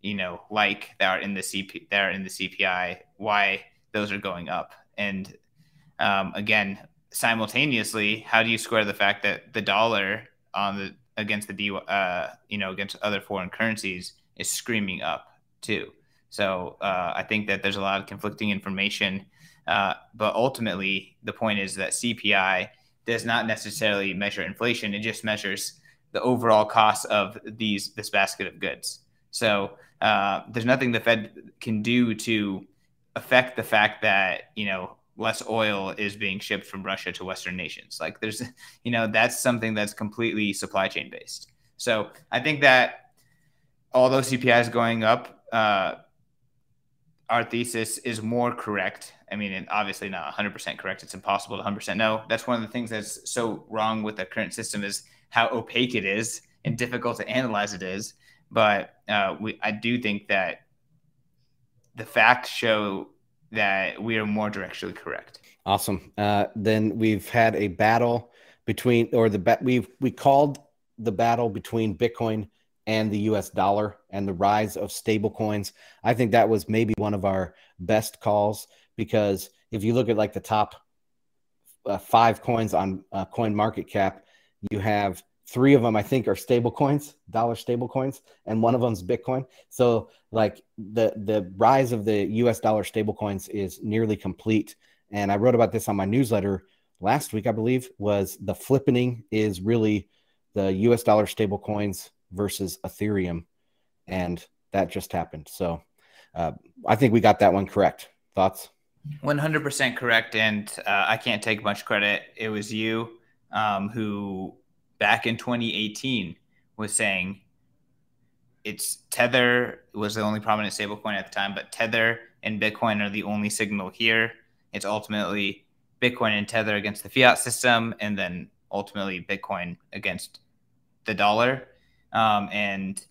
you know, like that are in the CP that are in the CPI, why those are going up. And um, again, simultaneously, how do you square the fact that the dollar on the against the D, uh, you know, against other foreign currencies is screaming up too? So uh, I think that there's a lot of conflicting information. Uh, but ultimately, the point is that CPI does not necessarily measure inflation; it just measures the overall cost of these this basket of goods. So uh, there's nothing the Fed can do to affect the fact that you know less oil is being shipped from Russia to Western nations. Like there's, you know, that's something that's completely supply chain based. So I think that although CPI is going up, uh, our thesis is more correct. I mean, obviously not 100% correct. It's impossible to 100% know. That's one of the things that's so wrong with the current system is how opaque it is and difficult to analyze it is. But uh, we, I do think that the facts show that we are more directionally correct. Awesome. Uh, then we've had a battle between, or the bet we've we called the battle between Bitcoin and the U.S. dollar and the rise of stable coins. I think that was maybe one of our best calls because if you look at like the top uh, five coins on uh, Coin Market Cap, you have three of them i think are stable coins dollar stable coins and one of them's bitcoin so like the the rise of the us dollar stable coins is nearly complete and i wrote about this on my newsletter last week i believe was the flippening is really the us dollar stable coins versus ethereum and that just happened so uh, i think we got that one correct thoughts 100% correct and uh, i can't take much credit it was you um, who back in 2018 was saying it's Tether was the only prominent stablecoin at the time, but Tether and Bitcoin are the only signal here. It's ultimately Bitcoin and Tether against the fiat system, and then ultimately Bitcoin against the dollar. Um, and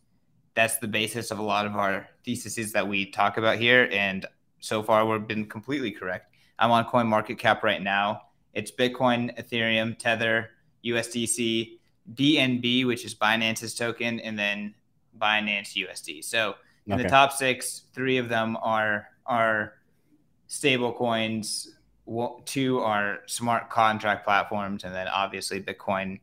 that's the basis of a lot of our theses that we talk about here. And so far, we've been completely correct. I'm on Coin Market Cap right now. It's Bitcoin, Ethereum, Tether, USDC, BNB, which is Binance's token, and then Binance USD. So in okay. the top six, three of them are are stable coins. Two are smart contract platforms, and then obviously Bitcoin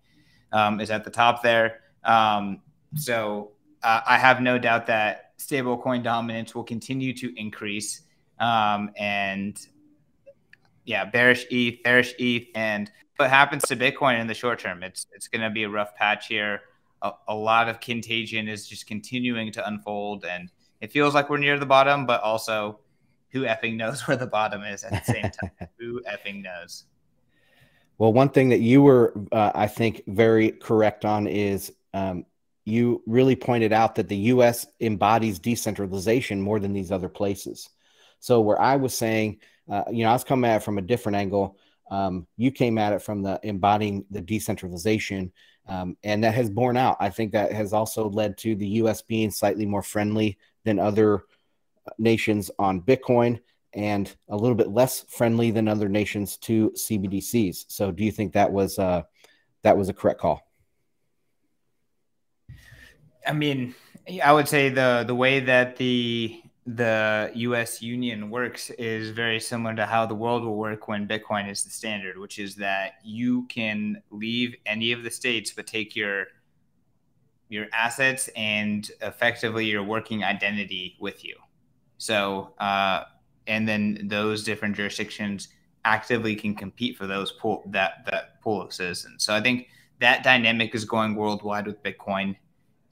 um, is at the top there. Um, so uh, I have no doubt that stablecoin dominance will continue to increase. Um, and yeah, bearish ETH, bearish ETH, and what happens to Bitcoin in the short term. It's it's going to be a rough patch here. A, a, lot of contagion is just continuing to unfold, and it feels like we're near the bottom, but also, who effing knows where the bottom is at the same time? who effing knows? Well, one thing that you were, uh, I think, very correct on is um, you really pointed out that the U.S. embodies decentralization more than these other places. So, where I was saying, uh, you know, I was coming at it from a different angle um, you came at it from the embodying the decentralization, um, and that has borne out. I think that has also led to the U.S. being slightly more friendly than other uh, nations on Bitcoin, and a little bit less friendly than other nations to CBDCs. So, do you think that was uh, that was a correct call? I mean, I would say the the way that the the US Union works is very similar to how the world will work when Bitcoin is the standard, which is that you can leave any of the states but take your your assets and effectively your working identity with you. So, uh, and then those different jurisdictions actively can compete for those pool that that pool of citizens. So I think that dynamic is going worldwide with Bitcoin,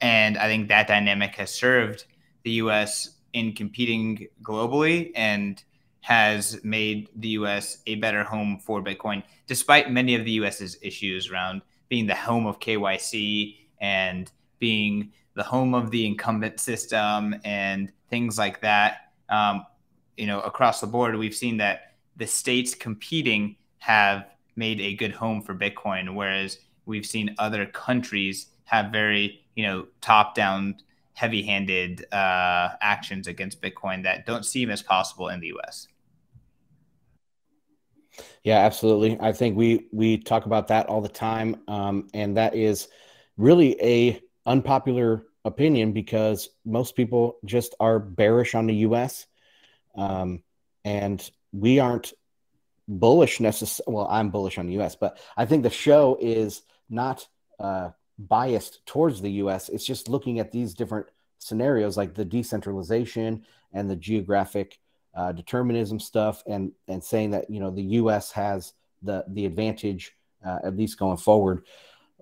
and I think that dynamic has served the U.S in competing globally and has made the US a better home for Bitcoin, despite many of the US's issues around being the home of KYC and being the home of the incumbent system and things like that. Um, you know, across the board, we've seen that the states competing have made a good home for Bitcoin, whereas we've seen other countries have very, you know, top down heavy-handed uh, actions against Bitcoin that don't seem as possible in the U.S. Yeah, absolutely. I think we we talk about that all the time, um, and that is really a unpopular opinion because most people just are bearish on the U.S. Um, and we aren't bullish necessarily. Well, I'm bullish on the U.S., but I think the show is not uh, biased towards the U.S. It's just looking at these different scenarios, like the decentralization and the geographic uh, determinism stuff, and and saying that you know the U.S. has the the advantage uh, at least going forward.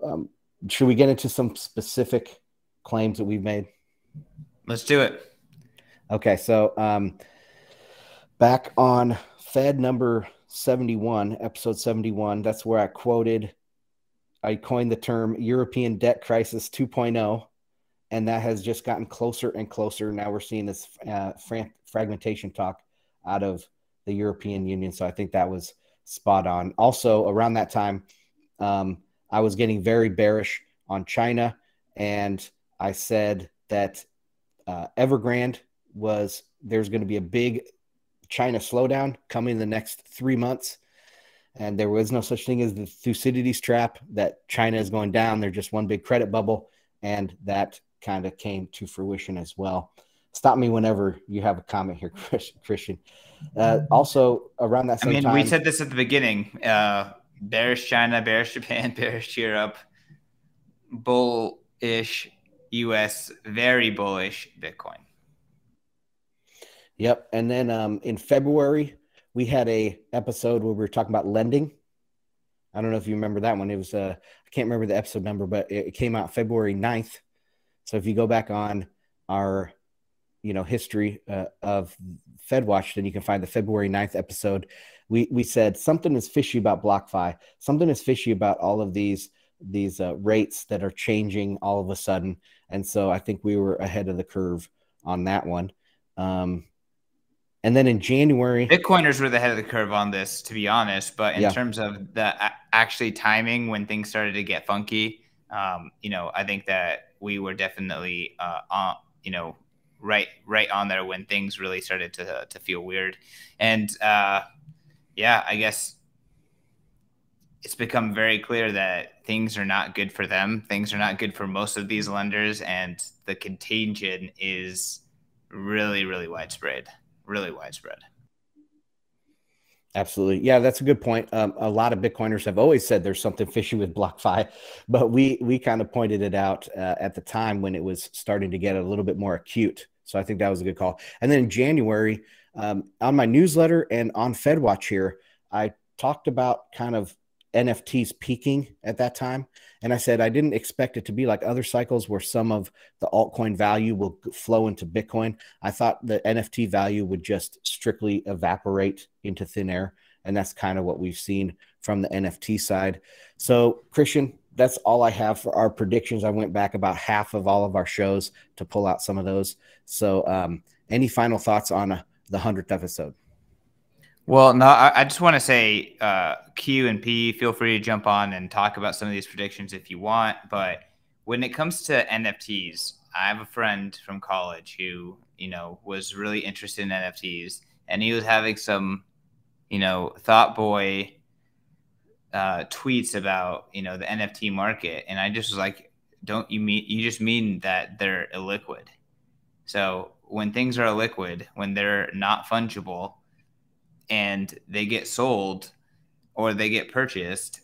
Um, should we get into some specific claims that we've made? Let's do it. Okay, so um, back on Fed number 71, episode 71, that's where I quoted, I coined the term European debt crisis 2.0, and that has just gotten closer and closer. Now we're seeing this uh, fra- fragmentation talk out of the European Union. So I think that was spot on. Also, around that time, um, I was getting very bearish on China, and I said that uh, Evergrande was there's going to be a big China slowdown coming in the next three months. And there was no such thing as the Thucydides trap that China is going down. They're just one big credit bubble. And that kind of came to fruition as well. Stop me whenever you have a comment here, Christian. Uh, also, around that same I mean, time, we said this at the beginning uh, bearish China, bearish Japan, bearish Europe, bullish US, very bullish Bitcoin. Yep. And then um, in February, we had a episode where we were talking about lending. I don't know if you remember that one. It was uh, I can't remember the episode number, but it, came out February 9th. So if you go back on our you know history uh, of FedWatch, then you can find the February 9th episode. We we said something is fishy about BlockFi. Something is fishy about all of these these uh, rates that are changing all of a sudden. And so I think we were ahead of the curve on that one. Um, and then in January, Bitcoiners were the head of the curve on this, to be honest. But in yeah. terms of the actually timing when things started to get funky, um, you know, I think that we were definitely, uh, on, you know, right, right on there when things really started to to feel weird. And uh, yeah, I guess it's become very clear that things are not good for them. Things are not good for most of these lenders, and the contagion is really, really widespread really widespread. Absolutely. Yeah, that's a good point. Um, a lot of Bitcoiners have always said there's something fishy with BlockFi, but we we kind of pointed it out uh, at the time when it was starting to get a little bit more acute. So I think that was a good call. And then in January, um, on my newsletter and on FedWatch here, I talked about kind of NFTs peaking at that time. And I said I didn't expect it to be like other cycles where some of the altcoin value will flow into Bitcoin. I thought the NFT value would just strictly evaporate into thin air. And that's kind of what we've seen from the NFT side. So, Christian, that's all I have for our predictions. I went back about half of all of our shows to pull out some of those. So, um, any final thoughts on uh, the 100th episode? Well, no, I, just want to say, uh, Q and P, feel free to jump on and talk about some of these predictions if you want. But when it comes to NFTs, I have a friend from college who, you know, was really interested in NFTs, and he was having some, you know, thought boy uh, tweets about, you know, the NFT market, and I just was like, don't you mean you just mean that they're illiquid? So when things are illiquid, when they're not fungible and they get sold or they get purchased,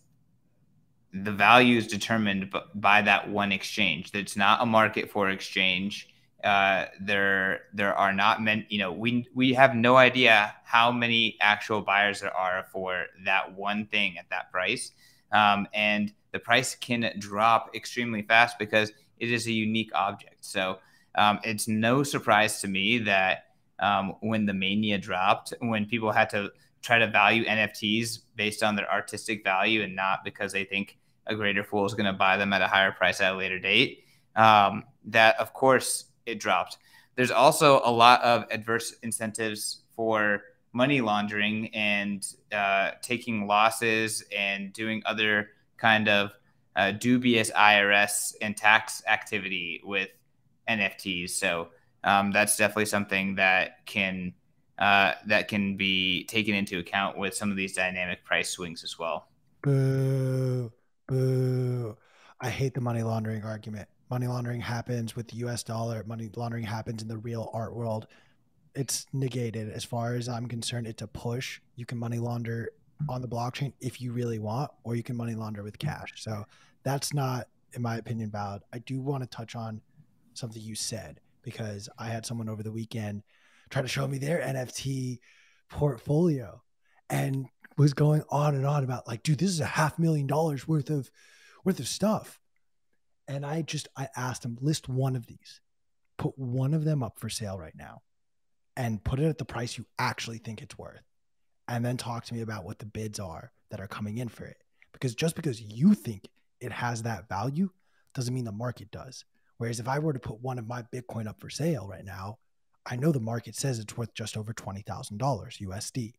the value is determined by that one exchange. It's not a market for exchange. Uh, there, there are not many. You know, we we have no idea how many actual buyers there are for that one thing at that price, um, and the price can drop extremely fast because it is a unique object. So um, it's no surprise to me that um, when the mania dropped, when people had to try to value NFTs based on their artistic value and not because they think a greater fool is going to buy them at a higher price at a later date. Um, that, of course, it dropped. There's also a lot of adverse incentives for money laundering and uh, taking losses and doing other kind of uh, dubious IRS and tax activity with NFTs. So um, that's definitely something that can uh, that can be taken into account with some of these dynamic price swings as well. Boo, boo. I hate the money laundering argument. Money laundering happens with the US dollar, money laundering happens in the real art world. it's negated as far as I'm concerned. It's a push. You can money launder on the blockchain if you really want, or you can money launder with cash. So that's not, in my opinion, valid. I do want to touch on something you said because I had someone over the weekend try to show me their NFT portfolio and was going on and on about like, dude, this is a half million dollars worth of worth of stuff. And I just I asked him, list one of these, put one of them up for sale right now, and put it at the price you actually think it's worth. And then talk to me about what the bids are that are coming in for it. Because just because you think it has that value doesn't mean the market does. Whereas if I were to put one of my Bitcoin up for sale right now, I know the market says it's worth just over $20,000 USD.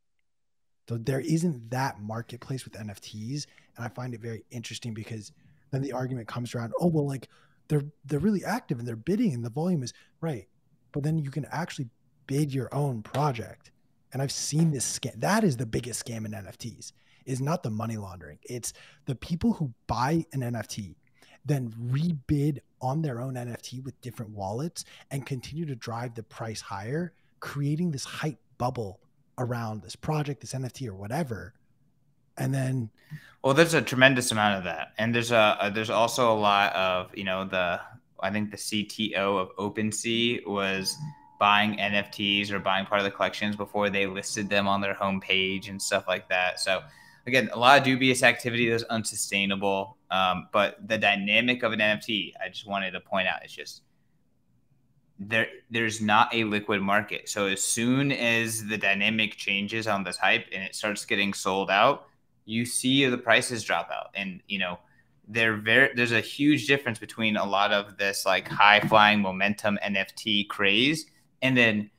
So there isn't that marketplace with NFTs, and I find it very interesting because then the argument comes around, oh well, like they're they're really active and they're bidding and the volume is right, but then you can actually bid your own project. And I've seen this scam. That is the biggest scam in NFTs. Is not the money laundering. It's the people who buy an NFT, then rebid on their own NFT with different wallets and continue to drive the price higher, creating this hype bubble around this project, this NFT, or whatever. And then, well, there's a tremendous amount of that, and there's a, a there's also a lot of you know the I think the CTO of OpenSea was buying NFTs or buying part of the collections before they listed them on their homepage and stuff like that. So again, a lot of dubious activity that's unsustainable. Um, but the dynamic of an NFT, I just wanted to point out, is just there there's not a liquid market. So as soon as the dynamic changes on this hype and it starts getting sold out, you see the prices drop out. And you know, they're very there's a huge difference between a lot of this like high flying momentum NFT craze and then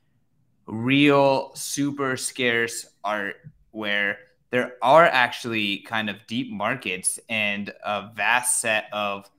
real super scarce art where there are actually kind of deep markets and a vast set of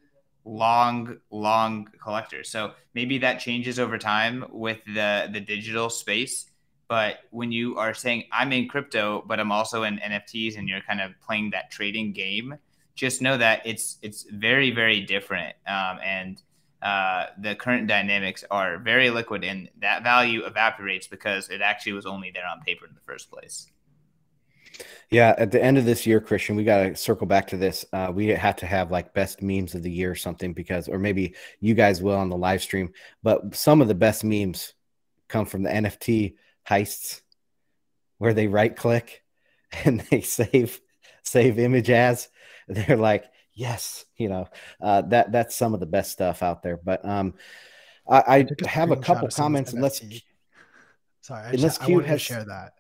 long long collectors. So maybe that changes over time with the the digital space but when you are saying i'm in crypto but i'm also in nfts and you're kind of playing that trading game just know that it's it's very very different um, and uh, the current dynamics are very liquid and that value evaporates because it actually was only there on paper in the first place yeah, at the end of this year, Christian, we got to circle back to this. Uh, we have to have like best memes of the year or something because, or maybe you guys will on the live stream. But some of the best memes come from the NFT heists, where they right click and they save save image as. They're like, yes, you know, uh, that that's some of the best stuff out there. But um, I, I have a couple comments. Let's sorry, unless just, Q has share that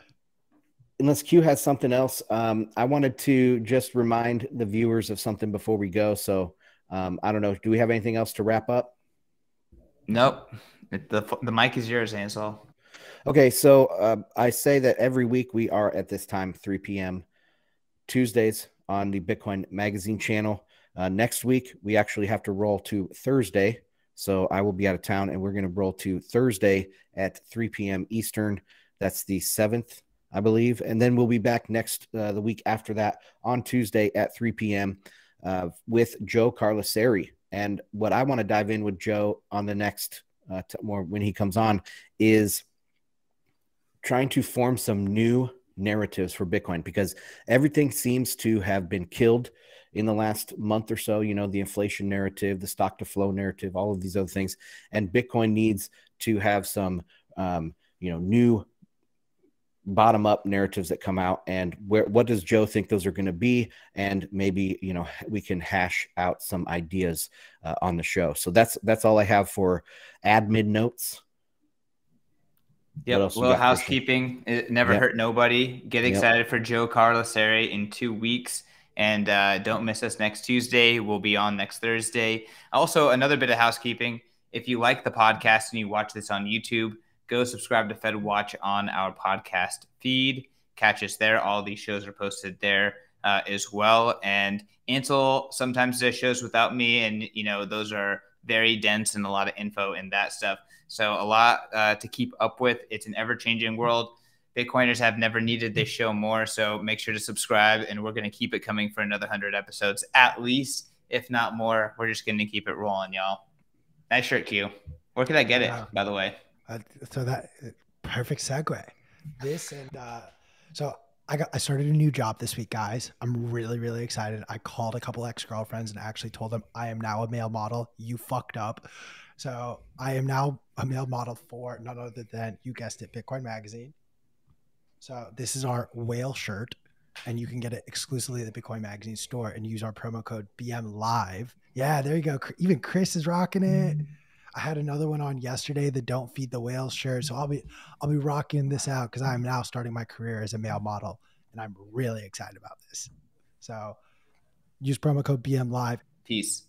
unless Q has something else, um, I wanted to just remind the viewers of something before we go. So um, I don't know. Do we have anything else to wrap up? Nope. the the mic is yours, Ansel. Okay, so uh, I say that every week we are at this time, 3 p.m. Tuesdays on the Bitcoin Magazine channel. Uh, next week we actually have to roll to Thursday, so I will be out of town, and we're going to roll to Thursday at 3 p.m. Eastern. That's the seventh I believe. And then we'll be back next uh, the week after that on Tuesday at 3 p.m. Uh, with Joe Carlasare. And what I want to dive in with Joe on the next uh, t- more when he comes on is trying to form some new narratives for Bitcoin because everything seems to have been killed in the last month or so. You know, the inflation narrative, the stock to flow narrative, all of these other things, and Bitcoin needs to have some, um, you know, new bottom up narratives that come out and where what does joe think those are going to be and maybe you know we can hash out some ideas uh, on the show so that's that's all i have for admin notes Yep. Little housekeeping. It never yep. hurt nobody. Get excited yep. for Joe Carlasare in two weeks. And uh, don't miss us next Tuesday. We'll be on next Thursday. Also, another bit of housekeeping. If you like the podcast and you watch this on YouTube, go subscribe to Fed Watch on our podcast feed. Catch us there. All these shows are posted there uh, as well. And Ansel sometimes does shows without me, and you know those are very dense and a lot of info and that stuff. So a lot uh, to keep up with. It's an ever-changing world. Bitcoiners have never needed this show more, so make sure to subscribe, and we're going to keep it coming for another hundred episodes at least, if not more. We're just going to keep it rolling, y'all. Nice shirt, Q. Where can I get it, by the way? Uh, so that perfect segue. This and uh, so I got I started a new job this week, guys. I'm really really excited. I called a couple ex girlfriends and actually told them I am now a male model. You fucked up. So I am now a male model for none other than you guessed it, Bitcoin Magazine. So this is our whale shirt, and you can get it exclusively at the Bitcoin Magazine store and use our promo code BM Live. Yeah, there you go. Even Chris is rocking it. I had another one on yesterday, the "Don't Feed the Whales" shirt. So I'll be I'll be rocking this out because I'm now starting my career as a male model, and I'm really excited about this. So use promo code BM Live. Peace.